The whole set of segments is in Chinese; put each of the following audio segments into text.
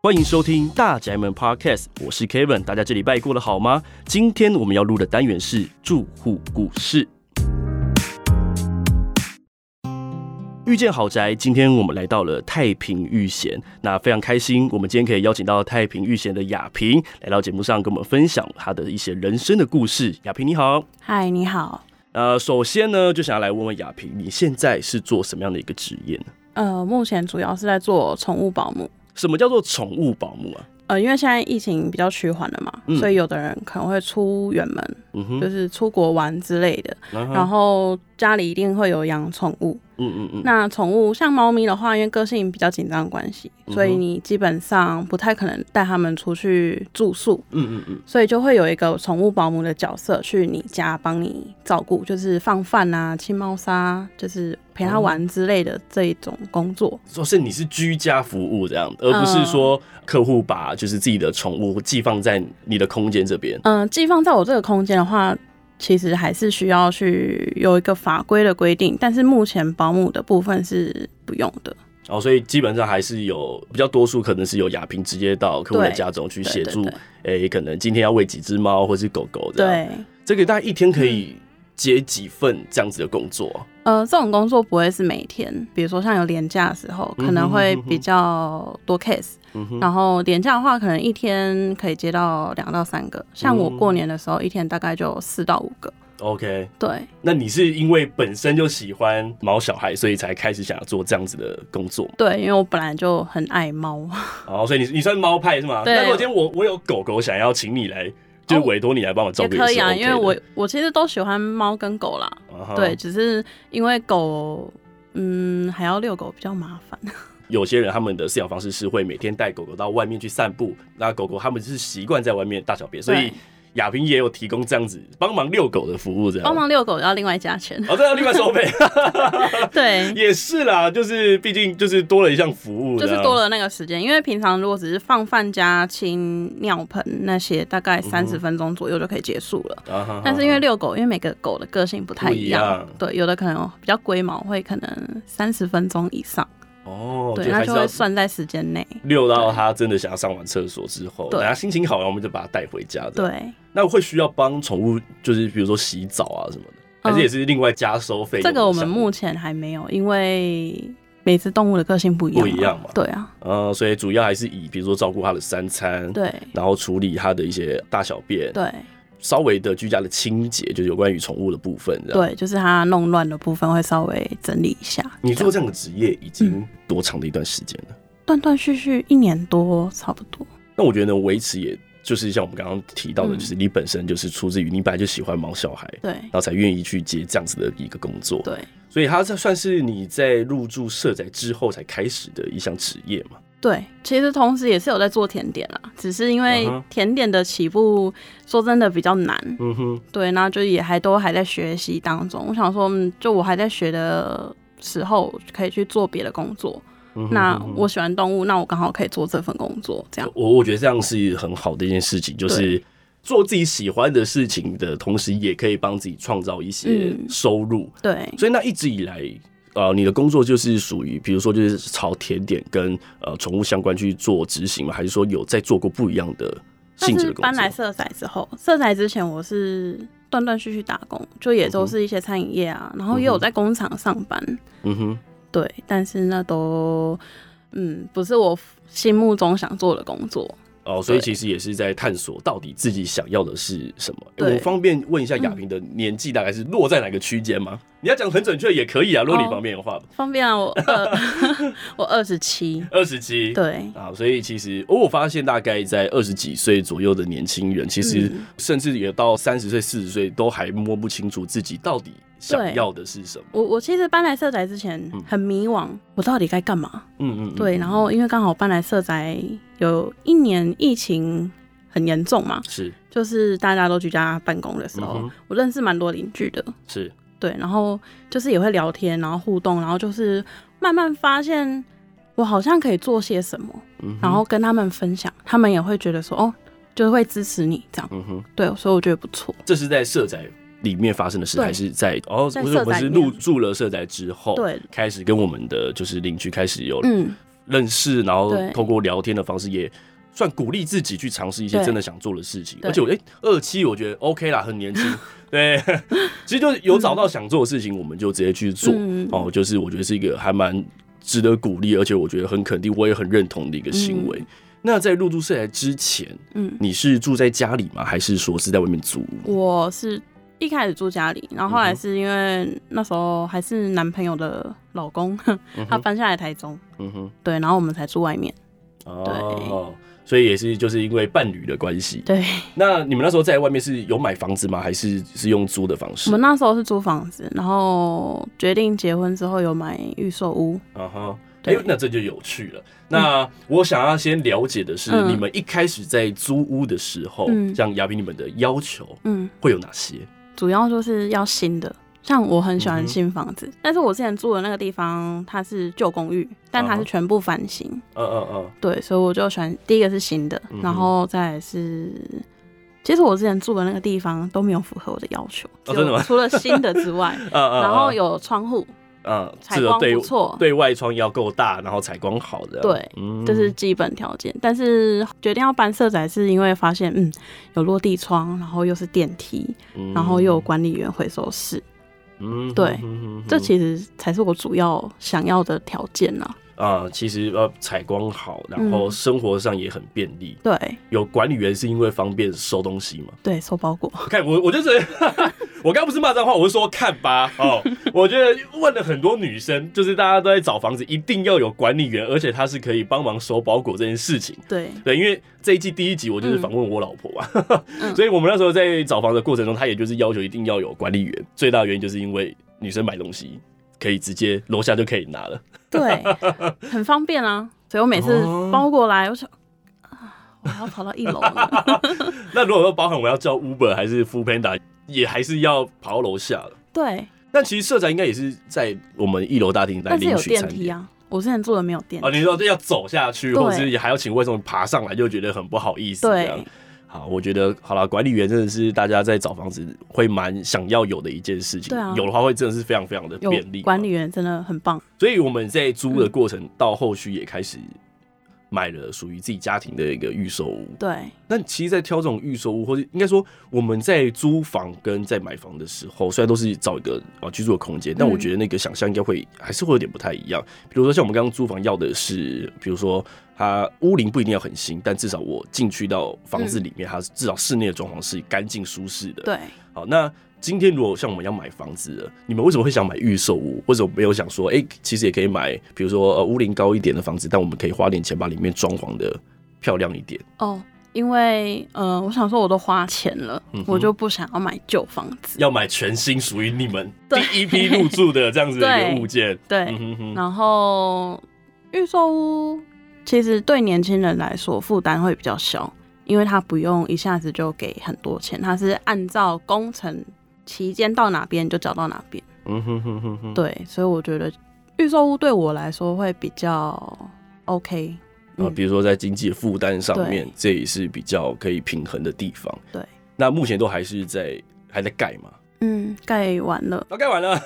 欢迎收听大宅门 Podcast，我是 Kevin，大家这礼拜过得好吗？今天我们要录的单元是住户故事。遇见豪宅，今天我们来到了太平御贤，那非常开心，我们今天可以邀请到太平御贤的雅萍来到节目上，跟我们分享她的一些人生的故事。雅萍你好，嗨，你好。呃，首先呢，就想要来问问雅萍，你现在是做什么样的一个职业呢？呃，目前主要是在做宠物保姆。什么叫做宠物保姆啊？呃，因为现在疫情比较趋缓了嘛，嗯、所以有的人可能会出远门，嗯、就是出国玩之类的，嗯、然后家里一定会有养宠物。嗯嗯嗯。那宠物像猫咪的话，因为个性比较紧张的关系，所以你基本上不太可能带它们出去住宿。嗯嗯嗯。所以就会有一个宠物保姆的角色去你家帮你照顾，就是放饭啊、清猫砂，就是陪它玩之类的这一种工作。说是你是居家服务这样，而不是说客户把就是自己的宠物寄放在你的空间这边。嗯、呃，寄放在我这个空间的话。其实还是需要去有一个法规的规定，但是目前保姆的部分是不用的哦，所以基本上还是有比较多数可能是有雅萍直接到客户的家中去协助，诶，可能今天要喂几只猫或是狗狗的，对，这个大概一天可以接几份这样子的工作。呃，这种工作不会是每天，比如说像有连假的时候，可能会比较多 case。然后廉价的话，可能一天可以接到两到三个。像我过年的时候，一天大概就四到五个。OK，对。那你是因为本身就喜欢猫小孩，所以才开始想要做这样子的工作？对，因为我本来就很爱猫。哦，所以你你算猫派是吗？对。那如果今天我我有狗狗，想要请你来，就委托你来帮我照顾，也可以啊。因为我我其实都喜欢猫跟狗啦。Uh huh. 对，只是因为狗，嗯，还要遛狗比较麻烦。有些人他们的饲养方式是会每天带狗狗到外面去散步，那狗狗他们是习惯在外面大小便，所以亚萍也有提供这样子帮忙遛狗的服务，这样。帮忙遛狗要另外加钱哦，对，要另外收费。对，也是啦，就是毕竟就是多了一项服务，就是多了那个时间，因为平常如果只是放饭加清尿盆那些，大概三十分钟左右就可以结束了。嗯、但是因为遛狗，因为每个狗的个性不太一样，一样对，有的可能比较龟毛，会可能三十分钟以上。哦，对，他就会算在时间内，遛到他真的想要上完厕所之后，等他心情好了，我们就把他带回家。对，那会需要帮宠物，就是比如说洗澡啊什么的，还是也是另外加收费？这个我们目前还没有，因为每只动物的个性不一样，不一样嘛。对啊，呃，所以主要还是以比如说照顾它的三餐，对，然后处理它的一些大小便，对。稍微的居家的清洁，就是有关于宠物的部分，对，就是它弄乱的部分会稍微整理一下。你做这样的职业已经多长的一段时间了？断断续续一年多，差不多。那我觉得呢，维持也就是像我们刚刚提到的，就是你本身就是出自于你本来就喜欢毛小孩，对，然后才愿意去接这样子的一个工作，对。所以它这算是你在入住社宅之后才开始的一项职业嘛？对，其实同时也是有在做甜点啦，只是因为甜点的起步，说真的比较难。嗯哼，对，那就也还都还在学习当中。我想说，就我还在学的时候，可以去做别的工作。那我喜欢动物，那我刚好可以做这份工作。这样，我我觉得这样是很好的一件事情，就是做自己喜欢的事情的同时，也可以帮自己创造一些收入。嗯，对，所以那一直以来。呃，你的工作就是属于，比如说就是朝甜点跟呃宠物相关去做执行吗？还是说有在做过不一样的性质的工作？搬来色彩之后，色彩之前我是断断续续打工，就也都是一些餐饮业啊，然后也有在工厂上班。嗯哼，对，但是那都嗯不是我心目中想做的工作。哦，所以其实也是在探索到底自己想要的是什么。对我方便问一下亚萍的年纪大概是落在哪个区间吗？嗯、你要讲很准确也可以啊，如果你方便的话。哦、方便啊，我 我二十七，二十七，对。啊，所以其实、哦、我发现大概在二十几岁左右的年轻人，其实甚至也到三十岁、四十岁都还摸不清楚自己到底想要的是什么。我我其实搬来社宅之前很迷惘，嗯、我到底该干嘛？嗯嗯，对，然后因为刚好搬来社宅。有一年疫情很严重嘛，是，就是大家都居家办公的时候，嗯、我认识蛮多邻居的，是对，然后就是也会聊天，然后互动，然后就是慢慢发现我好像可以做些什么，嗯、然后跟他们分享，他们也会觉得说哦，就是会支持你这样，嗯哼，对，所以我觉得不错。这是在社宅里面发生的事，还是在哦，不是，我们是入住了社宅之后，对，开始跟我们的就是邻居开始有嗯。认识，然后透过聊天的方式，也算鼓励自己去尝试一些真的想做的事情。而且我哎，二七我觉得 OK 啦，很年轻。对，其实就是有找到想做的事情，我们就直接去做。嗯、哦，就是我觉得是一个还蛮值得鼓励，而且我觉得很肯定，我也很认同的一个行为。嗯、那在入住社宅之前，嗯，你是住在家里吗？还是说是在外面租？我是一开始住家里，然后后来是因为那时候还是男朋友的老公，他搬下来台中，嗯哼，对，然后我们才住外面。哦。对所以也是就是因为伴侣的关系。对。那你们那时候在外面是有买房子吗？还是是用租的方式？我们那时候是租房子，然后决定结婚之后有买预售屋。啊哈、uh。哎、那这就有趣了。那我想要先了解的是，嗯、你们一开始在租屋的时候，嗯、像亚萍你们的要求，嗯，会有哪些？主要就是要新的。像我很喜欢新房子，嗯、但是我之前住的那个地方它是旧公寓，但它是全部翻新。嗯嗯嗯。对，所以我就选第一个是新的，然后再来是，其实我之前住的那个地方都没有符合我的要求，哦、真的吗？除了新的之外，然后有窗户，嗯，采光不错，对外窗要够大，然后采光好的，对，这是基本条件。但是决定要搬色仔是因为发现，嗯，有落地窗，然后又是电梯，然后又有管理员回收室。嗯，对，这其实才是我主要想要的条件呢。啊，其实呃，采光好，然后生活上也很便利。对，有管理员是因为方便收东西嘛？对，收包裹。看我，我就是 我刚不是骂脏话，我是说看吧。哦，我觉得问了很多女生，就是大家都在找房子，一定要有管理员，而且他是可以帮忙收包裹这件事情。对对，因为这一季第一集我就是访问我老婆嘛，所以我们那时候在找房的过程中，他也就是要求一定要有管理员。最大的原因就是因为女生买东西可以直接楼下就可以拿了。对，很方便啊！所以我每次包过来，我想啊，我还要跑到一楼。那如果说包含我要叫 Uber 还是 Foodpanda，也还是要跑到楼下了。对，但其实社宅应该也是在我们一楼大厅来领取餐点啊。我之前住的没有电梯哦，你说这要走下去，或者是也还要请外送爬上来，就觉得很不好意思。对。好，我觉得好了，管理员真的是大家在找房子会蛮想要有的一件事情。对啊，有的话会真的是非常非常的便利。管理员真的很棒。所以我们在租的过程到后续也开始买了属于自己家庭的一个预售屋。对。那其实，在挑这种预售屋，或者应该说我们在租房跟在买房的时候，虽然都是找一个啊居住的空间，但我觉得那个想象应该会还是会有点不太一样。比如说，像我们刚刚租房要的是，比如说。它屋龄不一定要很新，但至少我进去到房子里面，它至少室内的装潢是干净舒适的。对，好，那今天如果像我们要买房子了，你们为什么会想买预售屋？为什么没有想说，哎、欸，其实也可以买，比如说呃屋龄高一点的房子，但我们可以花点钱把里面装潢的漂亮一点？哦，因为呃，我想说我都花钱了，嗯、我就不想要买旧房子，要买全新属于你们第一批入住的这样子的一个 物件。对，对嗯、哼哼然后预售屋。其实对年轻人来说负担会比较小，因为他不用一下子就给很多钱，他是按照工程期间到哪边就找到哪边。嗯哼哼哼哼。对，所以我觉得预售屋对我来说会比较 OK。啊，比如说在经济负担上面，这也是比较可以平衡的地方。对。那目前都还是在还在盖嘛？嗯，盖完了，都盖完了，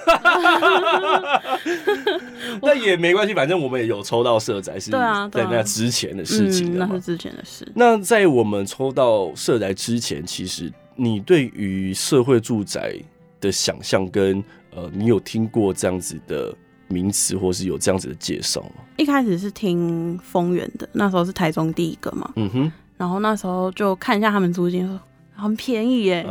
那也没关系，反正我们也有抽到社宅，是在那之前的事情，那是之前的事。那在我们抽到社宅之前，其实你对于社会住宅的想象跟呃，你有听过这样子的名词，或是有这样子的介绍吗？一开始是听丰原的，那时候是台中第一个嘛，嗯哼，然后那时候就看一下他们租金。很便宜耶，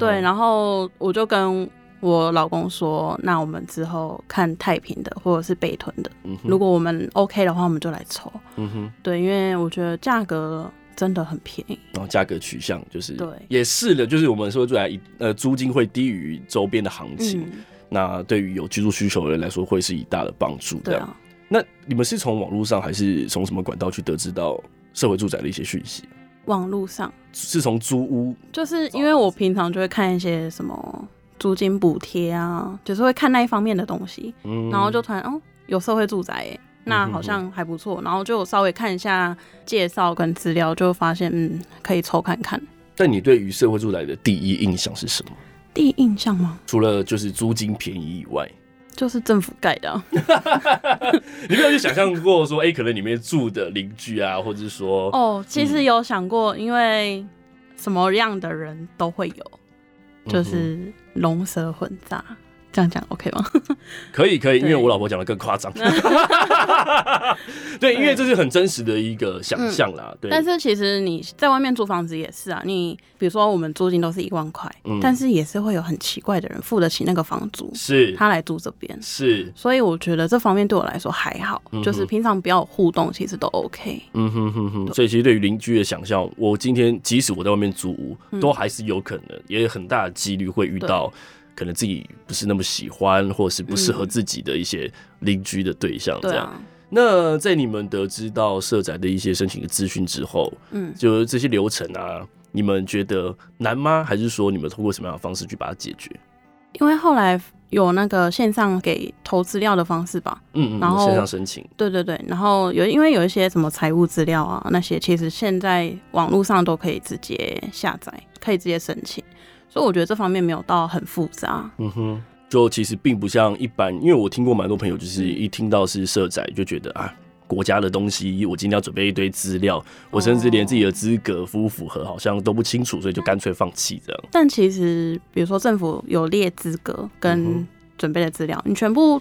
对，然后我就跟我老公说，那我们之后看太平的或者是北屯的，如果我们 OK 的话，我们就来抽。嗯哼，对，因为我觉得价格真的很便宜。然后价格取向就是，对，也是的，就是我们说出来，呃，租金会低于周边的行情，那对于有居住需求的人来说，会是一大的帮助。对啊，那你们是从网络上还是从什么管道去得知到社会住宅的一些讯息？网络上。是从租屋，就是因为我平常就会看一些什么租金补贴啊，就是会看那一方面的东西，嗯、然后就突然哦有社会住宅哎，那好像还不错，然后就稍微看一下介绍跟资料，就发现嗯可以抽看看。但你对于社会住宅的第一印象是什么？第一印象吗？除了就是租金便宜以外，就是政府盖的、啊。你没有去想象过说，哎、欸，可能里面住的邻居啊，或者是说，哦，其实有想过，因为什么样的人都会有，就是龙蛇混杂。这样讲 OK 吗？可以可以，因为我老婆讲的更夸张。对，因为这是很真实的一个想象啦。对，但是其实你在外面租房子也是啊，你比如说我们租金都是一万块，嗯，但是也是会有很奇怪的人付得起那个房租，是他来住这边，是。所以我觉得这方面对我来说还好，就是平常不要互动，其实都 OK。嗯哼哼哼。所以其实对于邻居的想象，我今天即使我在外面租屋，都还是有可能，也有很大的几率会遇到。可能自己不是那么喜欢，或是不适合自己的一些邻居的对象，这样。嗯。那在你们得知到社宅的一些申请的资讯之后，嗯，就是这些流程啊，你们觉得难吗？还是说你们通过什么样的方式去把它解决？因为后来有那个线上给投资料的方式吧，嗯嗯，然后线上申请，对对对，然后有因为有一些什么财务资料啊那些，其实现在网络上都可以直接下载，可以直接申请。所以我觉得这方面没有到很复杂。嗯哼，就其实并不像一般，因为我听过蛮多朋友，就是一听到是社宅就觉得啊，国家的东西，我今天要准备一堆资料，我甚至连自己的资格符不符合好像都不清楚，所以就干脆放弃这样。但其实，比如说政府有列资格跟准备的资料，你全部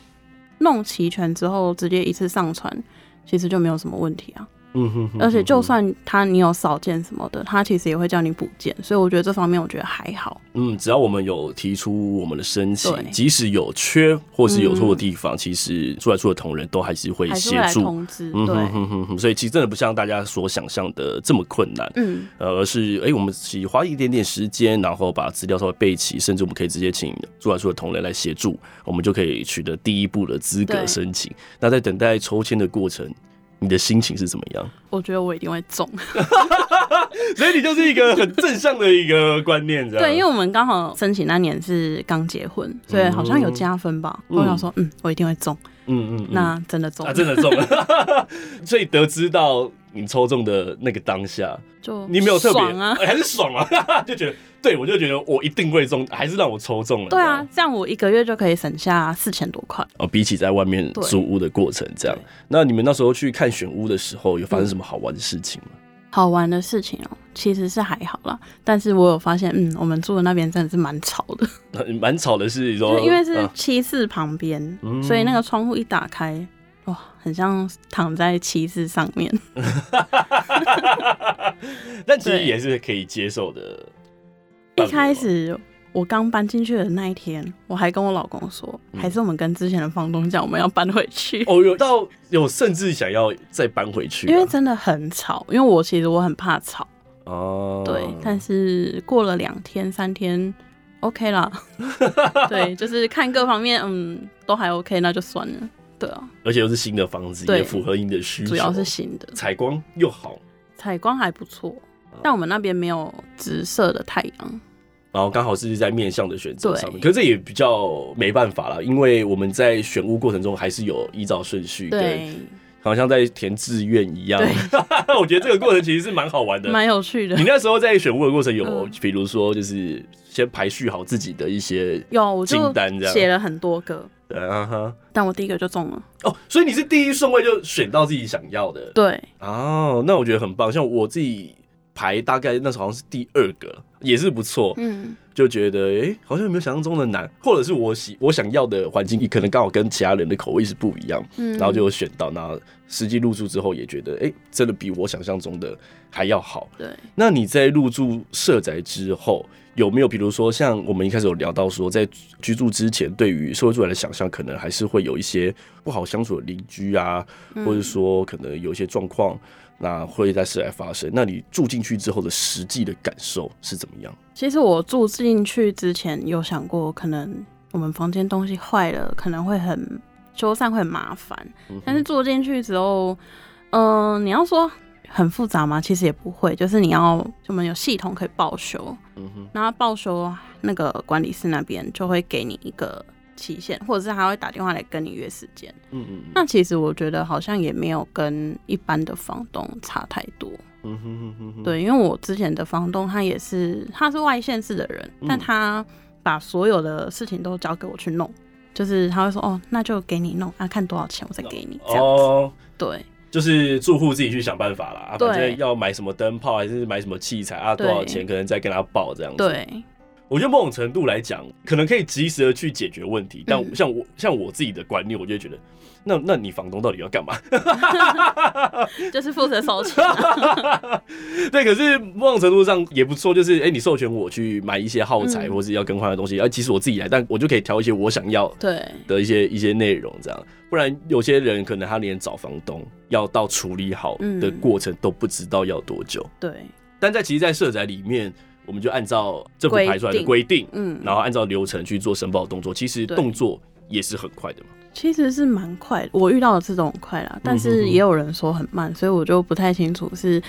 弄齐全之后，直接一次上传，其实就没有什么问题啊。嗯哼，而且就算他你有少件什么的，他其实也会叫你补件，所以我觉得这方面我觉得还好。嗯，只要我们有提出我们的申请，即使有缺或是有错的地方，嗯、其实出来处的同仁都还是会协助通知。嗯哼哼哼哼，所以其实真的不像大家所想象的这么困难。嗯，呃，而是哎、欸，我们只花一点点时间，然后把资料稍微备齐，甚至我们可以直接请出来处的同仁来协助，我们就可以取得第一步的资格申请。那在等待抽签的过程。你的心情是怎么样？我觉得我一定会中，所以你就是一个很正向的一个观念，对，因为我们刚好申请那年是刚结婚，所以好像有加分吧。嗯、我想说，嗯，我一定会中，嗯嗯，嗯，那真的中了，啊，真的中了。所以得知到你抽中的那个当下，就你没有特别爽啊，还是爽啊，就觉得。对，我就觉得我一定会中，还是让我抽中了。对啊，这样我一个月就可以省下四千多块。哦，比起在外面租屋的过程，这样。那你们那时候去看选屋的时候，有发生什么好玩的事情吗？好玩的事情哦，其实是还好啦。但是我有发现，嗯，我们住的那边真的是蛮吵的。蛮吵的是说，因为是七四旁边，啊，所以那个窗户一打开，哇，很像躺在七四上面。但其实也是可以接受的。一开始我刚搬进去的那一天，我还跟我老公说，还是我们跟之前的房东讲，我们要搬回去。哦，有到有甚至想要再搬回去，因为真的很吵。因为我其实我很怕吵哦。对，但是过了两天三天，OK 啦。对，就是看各方面，嗯，都还 OK，那就算了。对啊，而且又是新的房子，也符合你的需求，主要是新的，采光又好，采光还不错。但我们那边没有直射的太阳。然后刚好是在面向的选择上面，可是这也比较没办法了，因为我们在选屋过程中还是有依照顺序，对，好像在填志愿一样。我觉得这个过程其实是蛮好玩的，蛮有趣的。你那时候在选物的过程有，比如说就是先排序好自己的一些有清单，这样写了很多个，对啊哈。但我第一个就中了哦，所以你是第一顺位就选到自己想要的，对。哦，那我觉得很棒。像我自己。排大概那时候好像是第二个，也是不错，嗯，就觉得哎、欸，好像没有想象中的难，或者是我喜我想要的环境，可能刚好跟其他人的口味是不一样，嗯，然后就有选到，那实际入住之后也觉得，哎、欸，真的比我想象中的还要好，对。那你在入住社宅之后，有没有比如说像我们一开始有聊到说，在居住之前，对于社会住宅的想象，可能还是会有一些不好相处的邻居啊，或者说可能有一些状况。那会在社宅发生？那你住进去之后的实际的感受是怎么样？其实我住进去之前有想过，可能我们房间东西坏了，可能会很修缮会很麻烦。但是住进去之后，嗯、呃，你要说很复杂吗？其实也不会，就是你要我们有系统可以报修，嗯哼，然后报修那个管理室那边就会给你一个。期限，或者是他会打电话来跟你约时间。嗯嗯，那其实我觉得好像也没有跟一般的房东差太多。嗯哼哼哼。对，因为我之前的房东他也是，他是外县市的人，但他把所有的事情都交给我去弄，就是他会说哦，那就给你弄啊，看多少钱我再给你这样子。哦，对，就是住户自己去想办法啦。对，反正要买什么灯泡还是买什么器材啊，多少钱可能再跟他报这样子。对。我觉得某种程度来讲，可能可以及时的去解决问题，但像我、嗯、像我自己的观念，我就觉得，那那你房东到底要干嘛？就是负责收钱、啊。对，可是某种程度上也不错，就是哎、欸，你授权我去买一些耗材，或是要更换的东西，而其实我自己来，但我就可以挑一些我想要对的一些一些内容，这样。不然有些人可能他连找房东要到处理好的过程都不知道要多久。对，但在其实，在社宅里面。我们就按照政府排出来的规定，嗯，然后按照流程去做申报动作，其实动作也是很快的嘛。其实是蛮快的，我遇到的这种很快啦，但是也有人说很慢，所以我就不太清楚是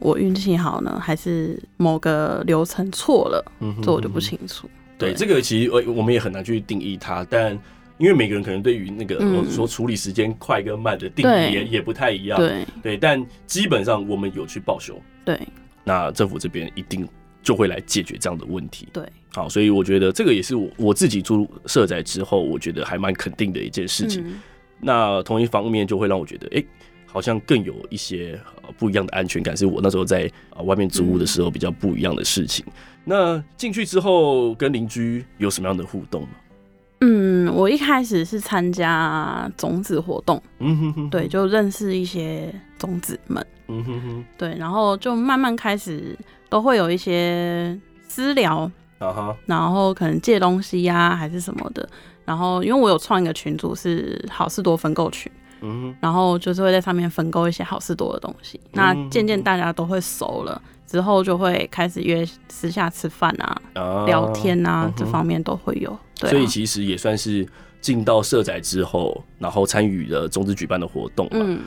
我运气好呢，还是某个流程错了，这我就不清楚。对，这个其实我我们也很难去定义它，但因为每个人可能对于那个我说处理时间快跟慢的定义也也不太一样，对。对，但基本上我们有去报修，对，那政府这边一定。就会来解决这样的问题。对，好，所以我觉得这个也是我我自己住社宅之后，我觉得还蛮肯定的一件事情。嗯、那同一方面就会让我觉得，哎、欸，好像更有一些不一样的安全感，是我那时候在外面租屋的时候比较不一样的事情。嗯、那进去之后跟邻居有什么样的互动吗？嗯，我一开始是参加种子活动，嗯哼哼，对，就认识一些种子们，嗯哼哼，对，然后就慢慢开始。都会有一些私聊，uh huh. 然后可能借东西呀、啊，还是什么的。然后因为我有创一个群组是好事多分购群，uh huh. 然后就是会在上面分购一些好事多的东西。Uh. 那渐渐大家都会熟了之后，就会开始约私下吃饭啊、uh. 聊天啊，uh. 这方面都会有。对啊、所以其实也算是进到社宅之后，然后参与了中资举办的活动。嗯，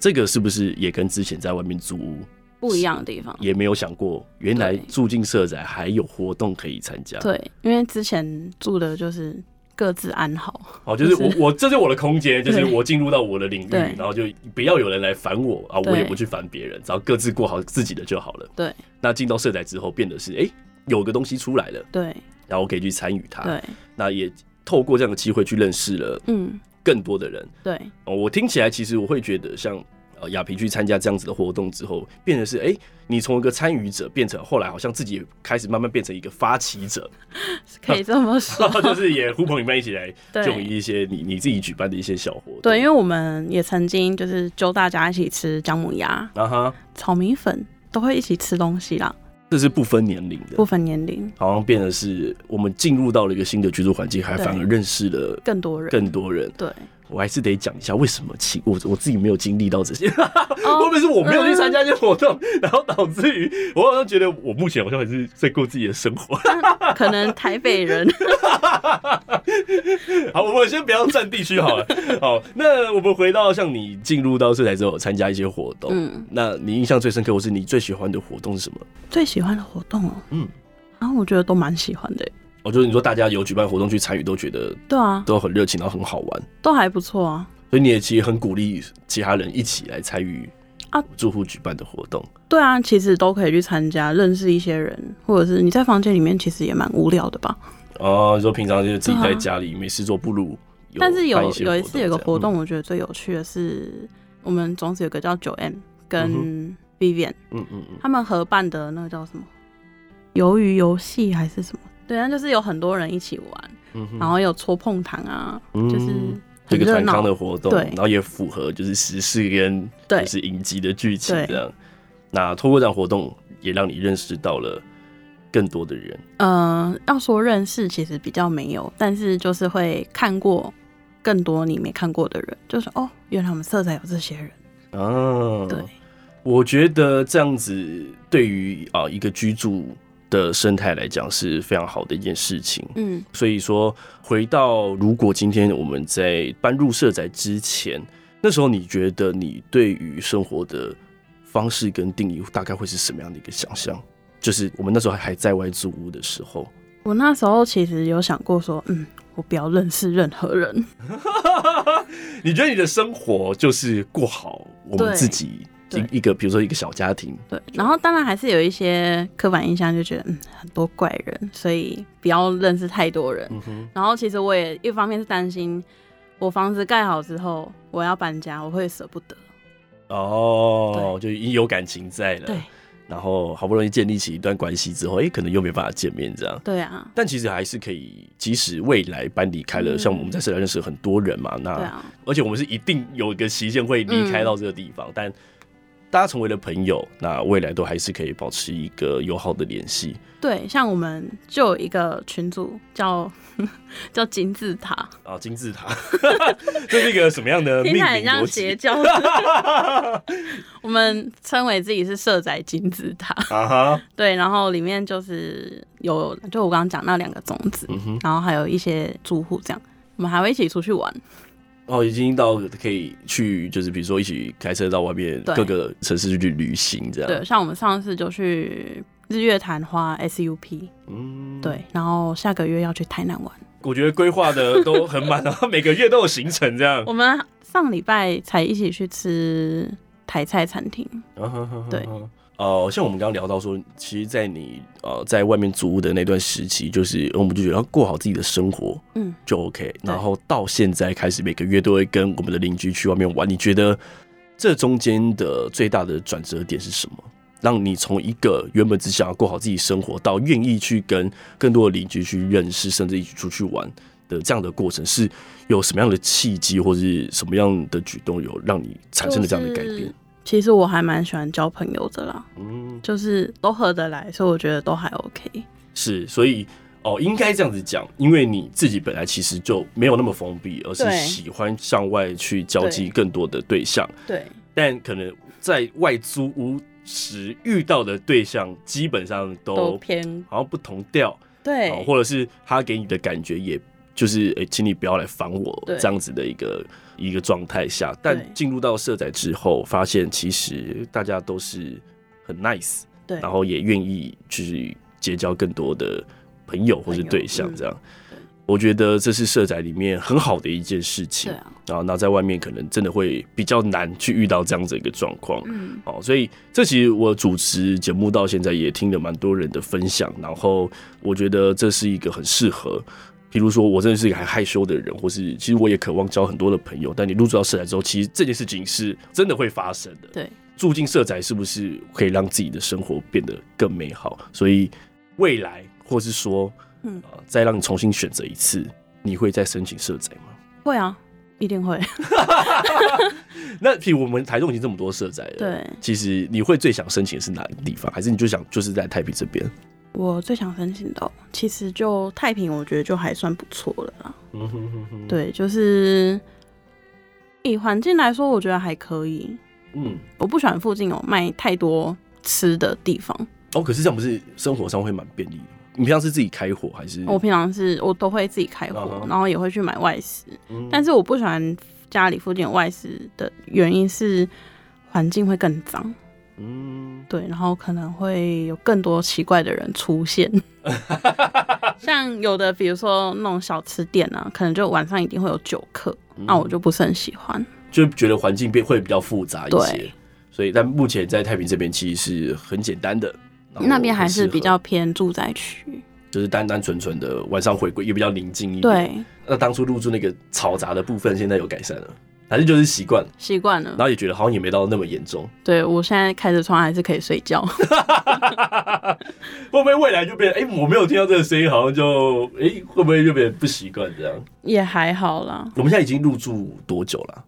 这个是不是也跟之前在外面租屋不一样的地方，也没有想过，原来住进社宅还有活动可以参加。对，因为之前住的就是各自安好。哦，就是我我这是我的空间，就是我进入到我的领域，然后就不要有人来烦我啊，我也不去烦别人，只要各自过好自己的就好了。对。那进到社宅之后，变得是哎，有个东西出来了，对，然后我可以去参与它。对。那也透过这样的机会去认识了嗯更多的人。对。哦，我听起来其实我会觉得像。呃，雅萍去参加这样子的活动之后，变成是哎、欸，你从一个参与者变成后来好像自己也开始慢慢变成一个发起者，可以这么说，就是也呼朋引伴一起来 就一些你你自己举办的一些小活动。对，因为我们也曾经就是揪大家一起吃姜母鸭，啊哈，炒米粉都会一起吃东西啦。这是不分年龄的，不分年龄，好像变得是我们进入到了一个新的居住环境，还反而认识了更多人，更多人，对。我还是得讲一下为什么亲我我自己没有经历到这些，会不会是我没有去参加这些活动，然后导致于我好像觉得我目前好像还是在过自己的生活。可能台北人。好，我们先不要占地区好了。好，那我们回到像你进入到社宅之后参加一些活动，嗯，那你印象最深刻或是你最喜欢的活动是什么？最喜欢的活动哦，嗯，然后我觉得都蛮喜欢的。我觉得你说大家有举办活动去参与，都觉得对啊，都很热情，然后很好玩，都还不错啊。所以你也其实很鼓励其他人一起来参与啊，住户举办的活动。对啊，其实都可以去参加，认识一些人，或者是你在房间里面其实也蛮无聊的吧？哦，你说平常就是自己在家里没事做，不如但是有有一次有个活动，我觉得最有趣的是我们总是有个叫九 M 跟 Vivian，嗯嗯嗯，他们合办的那个叫什么？鱿鱼游戏还是什么？对啊，就是有很多人一起玩，嗯、然后有搓碰糖啊，嗯、就是这个团康的活动，对然后也符合就是时事跟就是影集的剧情这样。那透过这样活动，也让你认识到了更多的人。嗯、呃，要说认识其实比较没有，但是就是会看过更多你没看过的人，就是哦，原来我们色彩有这些人。哦、啊，对，我觉得这样子对于啊一个居住。的生态来讲是非常好的一件事情，嗯，所以说回到如果今天我们在搬入社宅之前，那时候你觉得你对于生活的方式跟定义大概会是什么样的一个想象？就是我们那时候还在外租屋的时候，我那时候其实有想过说，嗯，我不要认识任何人。你觉得你的生活就是过好我们自己一一个比如说一个小家庭。对，然后当然还是有一些刻板印象，就觉得嗯很多怪人，所以不要认识太多人。然后其实我也一方面是担心，我房子盖好之后我要搬家，我会舍不得。哦，就已经有感情在了。对。然后好不容易建立起一段关系之后，哎、欸，可能又没办法见面这样。对啊。但其实还是可以，即使未来搬离开了，嗯、像我们在社交认识很多人嘛，那、啊、而且我们是一定有一个期限会离开到这个地方，嗯、但。大家成为了朋友，那未来都还是可以保持一个友好的联系。对，像我们就有一个群组叫 叫金字塔啊，金字塔，这是一个什么样的命名逻辑？像邪教。我们称为自己是社宅金字塔啊哈。对，然后里面就是有，就我刚刚讲那两个种子，然后还有一些住户，这样我们还会一起出去玩。哦，已经到可以去，就是比如说一起开车到外面各个城市去旅行这样。对，像我们上次就去日月潭花 SUP，嗯，对，然后下个月要去台南玩。我觉得规划的都很满，然 后每个月都有行程这样。我们上礼拜才一起去吃台菜餐厅，对。呃，像我们刚刚聊到说，其实，在你呃在外面租屋的那段时期，就是我们就觉得要过好自己的生活，嗯，就 OK。然后到现在开始，每个月都会跟我们的邻居去外面玩。你觉得这中间的最大的转折点是什么？让你从一个原本只想要过好自己生活，到愿意去跟更多的邻居去认识，甚至一起出去玩的这样的过程，是有什么样的契机，或者是什么样的举动，有让你产生了这样的改变？就是其实我还蛮喜欢交朋友的啦，嗯，就是都合得来，所以我觉得都还 OK。是，所以哦，应该这样子讲，因为你自己本来其实就没有那么封闭，而是喜欢向外去交际更多的对象。对，对，但可能在外租屋时遇到的对象，基本上都，都偏好像不同调，对，或者是他给你的感觉，也就是哎、欸，请你不要来烦我这样子的一个。一个状态下，但进入到社宅之后，发现其实大家都是很 nice，对，然后也愿意去结交更多的朋友或是对象，这样，嗯、我觉得这是社宅里面很好的一件事情。对啊，然后那在外面可能真的会比较难去遇到这样子一个状况，嗯，哦，所以这其实我主持节目到现在也听了蛮多人的分享，然后我觉得这是一个很适合。比如说，我真的是一个很害羞的人，或是其实我也渴望交很多的朋友。但你入住到社宅之后，其实这件事情是真的会发生的。对，住进社宅是不是可以让自己的生活变得更美好？所以未来，或是说，嗯、呃，再让你重新选择一次，你会再申请社宅吗？会啊，一定会。那譬如我们台中已经这么多社宅了，对，其实你会最想申请的是哪个地方？还是你就想就是在台北这边？我最想申请到，其实就太平，我觉得就还算不错了啦。嗯哼哼哼，对，就是以环境来说，我觉得还可以。嗯，我不喜欢附近有卖太多吃的地方。哦，可是这样不是生活上会蛮便利的？你平常是自己开火还是？我平常是我都会自己开火，然后也会去买外食。嗯、但是我不喜欢家里附近有外食的原因是环境会更脏。嗯，对，然后可能会有更多奇怪的人出现，像有的比如说那种小吃店啊，可能就晚上一定会有酒客，那、嗯、我就不是很喜欢，就觉得环境变会比较复杂一些。对所以但目前在太平这边其实是很简单的，那边还是比较偏住宅区，就是单单纯纯的晚上回归也比较宁静一点。对，那当初入住那个嘈杂的部分，现在有改善了。还是就是习惯，习惯了，然后也觉得好像也没到那么严重。对，我现在开着窗还是可以睡觉。会不会未来就变？哎、欸，我没有听到这个声音，好像就哎、欸，会不会就变不习惯这样？也还好啦。我们现在已经入住多久了？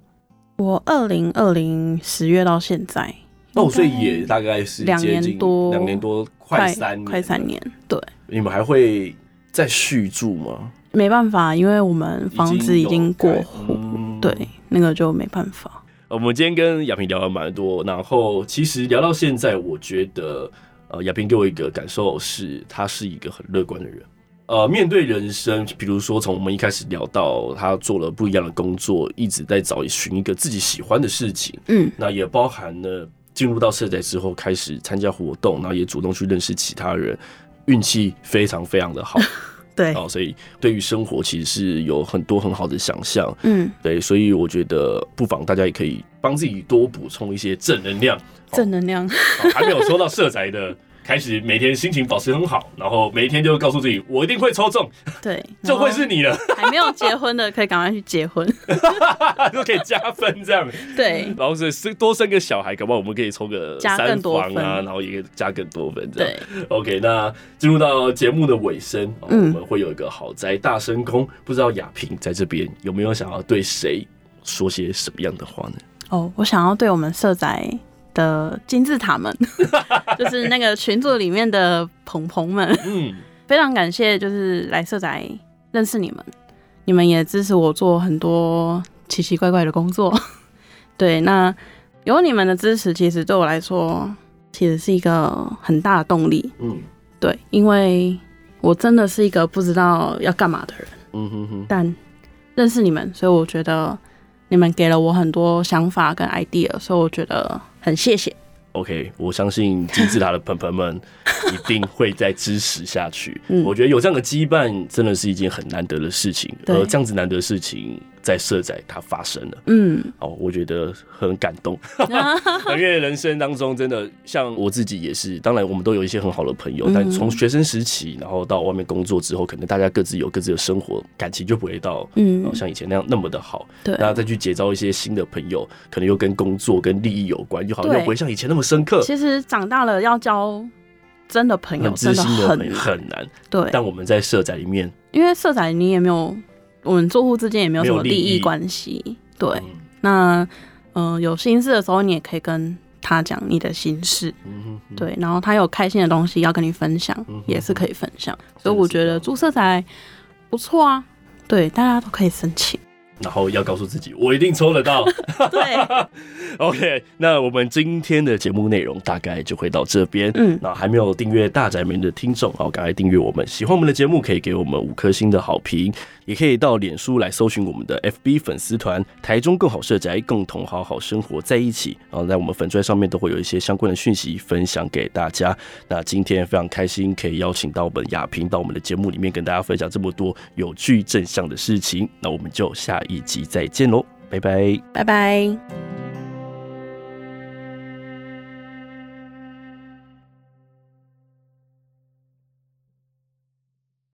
我二零二零十月到现在，哦，所以也大概是两年多，两年多，快三年，快三年。对，你们还会再续住吗？没办法，因为我们房子已经过户，嗯、对。那个就没办法。我们今天跟亚萍聊了蛮多，然后其实聊到现在，我觉得呃，亚萍给我一个感受是，他是一个很乐观的人。呃，面对人生，比如说从我们一开始聊到他做了不一样的工作，一直在找寻一个自己喜欢的事情，嗯，那也包含了进入到社宅之后开始参加活动，然后也主动去认识其他人，运气非常非常的好。对，哦，所以对于生活其实是有很多很好的想象，嗯，对，所以我觉得不妨大家也可以帮自己多补充一些正能量，正能量，还没有说到色彩的。开始每天心情保持很好，然后每一天就告诉自己，我一定会抽中，对，就会是你了。还没有结婚的，可以赶快去结婚，就可以加分这样。对，然后是生多生个小孩，搞不好我们可以抽个三房啊，然后也可以加更多分这样。对，OK，那进入到节目的尾声，我们会有一个豪宅大声空，不知道雅萍在这边有没有想要对谁说些什么样的话呢？哦，我想要对我们社宅。的金字塔们，就是那个群组里面的朋朋们，嗯，非常感谢，就是来社宅认识你们，你们也支持我做很多奇奇怪怪的工作，对，那有你们的支持，其实对我来说，其实是一个很大的动力，嗯，对，因为我真的是一个不知道要干嘛的人，嗯哼哼，但认识你们，所以我觉得你们给了我很多想法跟 idea，所以我觉得。很谢谢。OK，我相信金字塔的朋朋们 一定会再支持下去。嗯，我觉得有这样的羁绊，真的是一件很难得的事情。而这样子难得的事情。在社宅它发生了，嗯，哦，我觉得很感动，因为人生当中真的像我自己也是，当然我们都有一些很好的朋友，嗯、但从学生时期，然后到外面工作之后，可能大家各自有各自的生活，感情就不会到，嗯，像以前那样那么的好，对，然后再去结交一些新的朋友，可能又跟工作跟利益有关，就好像又不会像以前那么深刻。其实长大了要交真的朋友，真的很很难，对。但我们在社宅里面，因为社宅你也没有。我们住户之间也没有什么利益关系，对。嗯、那嗯、呃，有心事的时候，你也可以跟他讲你的心事，嗯、哼哼对。然后他有开心的东西要跟你分享，也是可以分享。所以我觉得住社宅不错啊，对，大家都可以申请。然后要告诉自己，我一定抽得到。对，OK，那我们今天的节目内容大概就会到这边。嗯，那还没有订阅大宅门的听众，好，赶快订阅我们。喜欢我们的节目，可以给我们五颗星的好评，也可以到脸书来搜寻我们的 FB 粉丝团“台中更好社宅”，共同好好生活在一起。然后在我们粉专上面都会有一些相关的讯息分享给大家。那今天非常开心，可以邀请到我们雅萍到我们的节目里面跟大家分享这么多有趣正向的事情。那我们就下一集再见喽，拜拜，拜拜。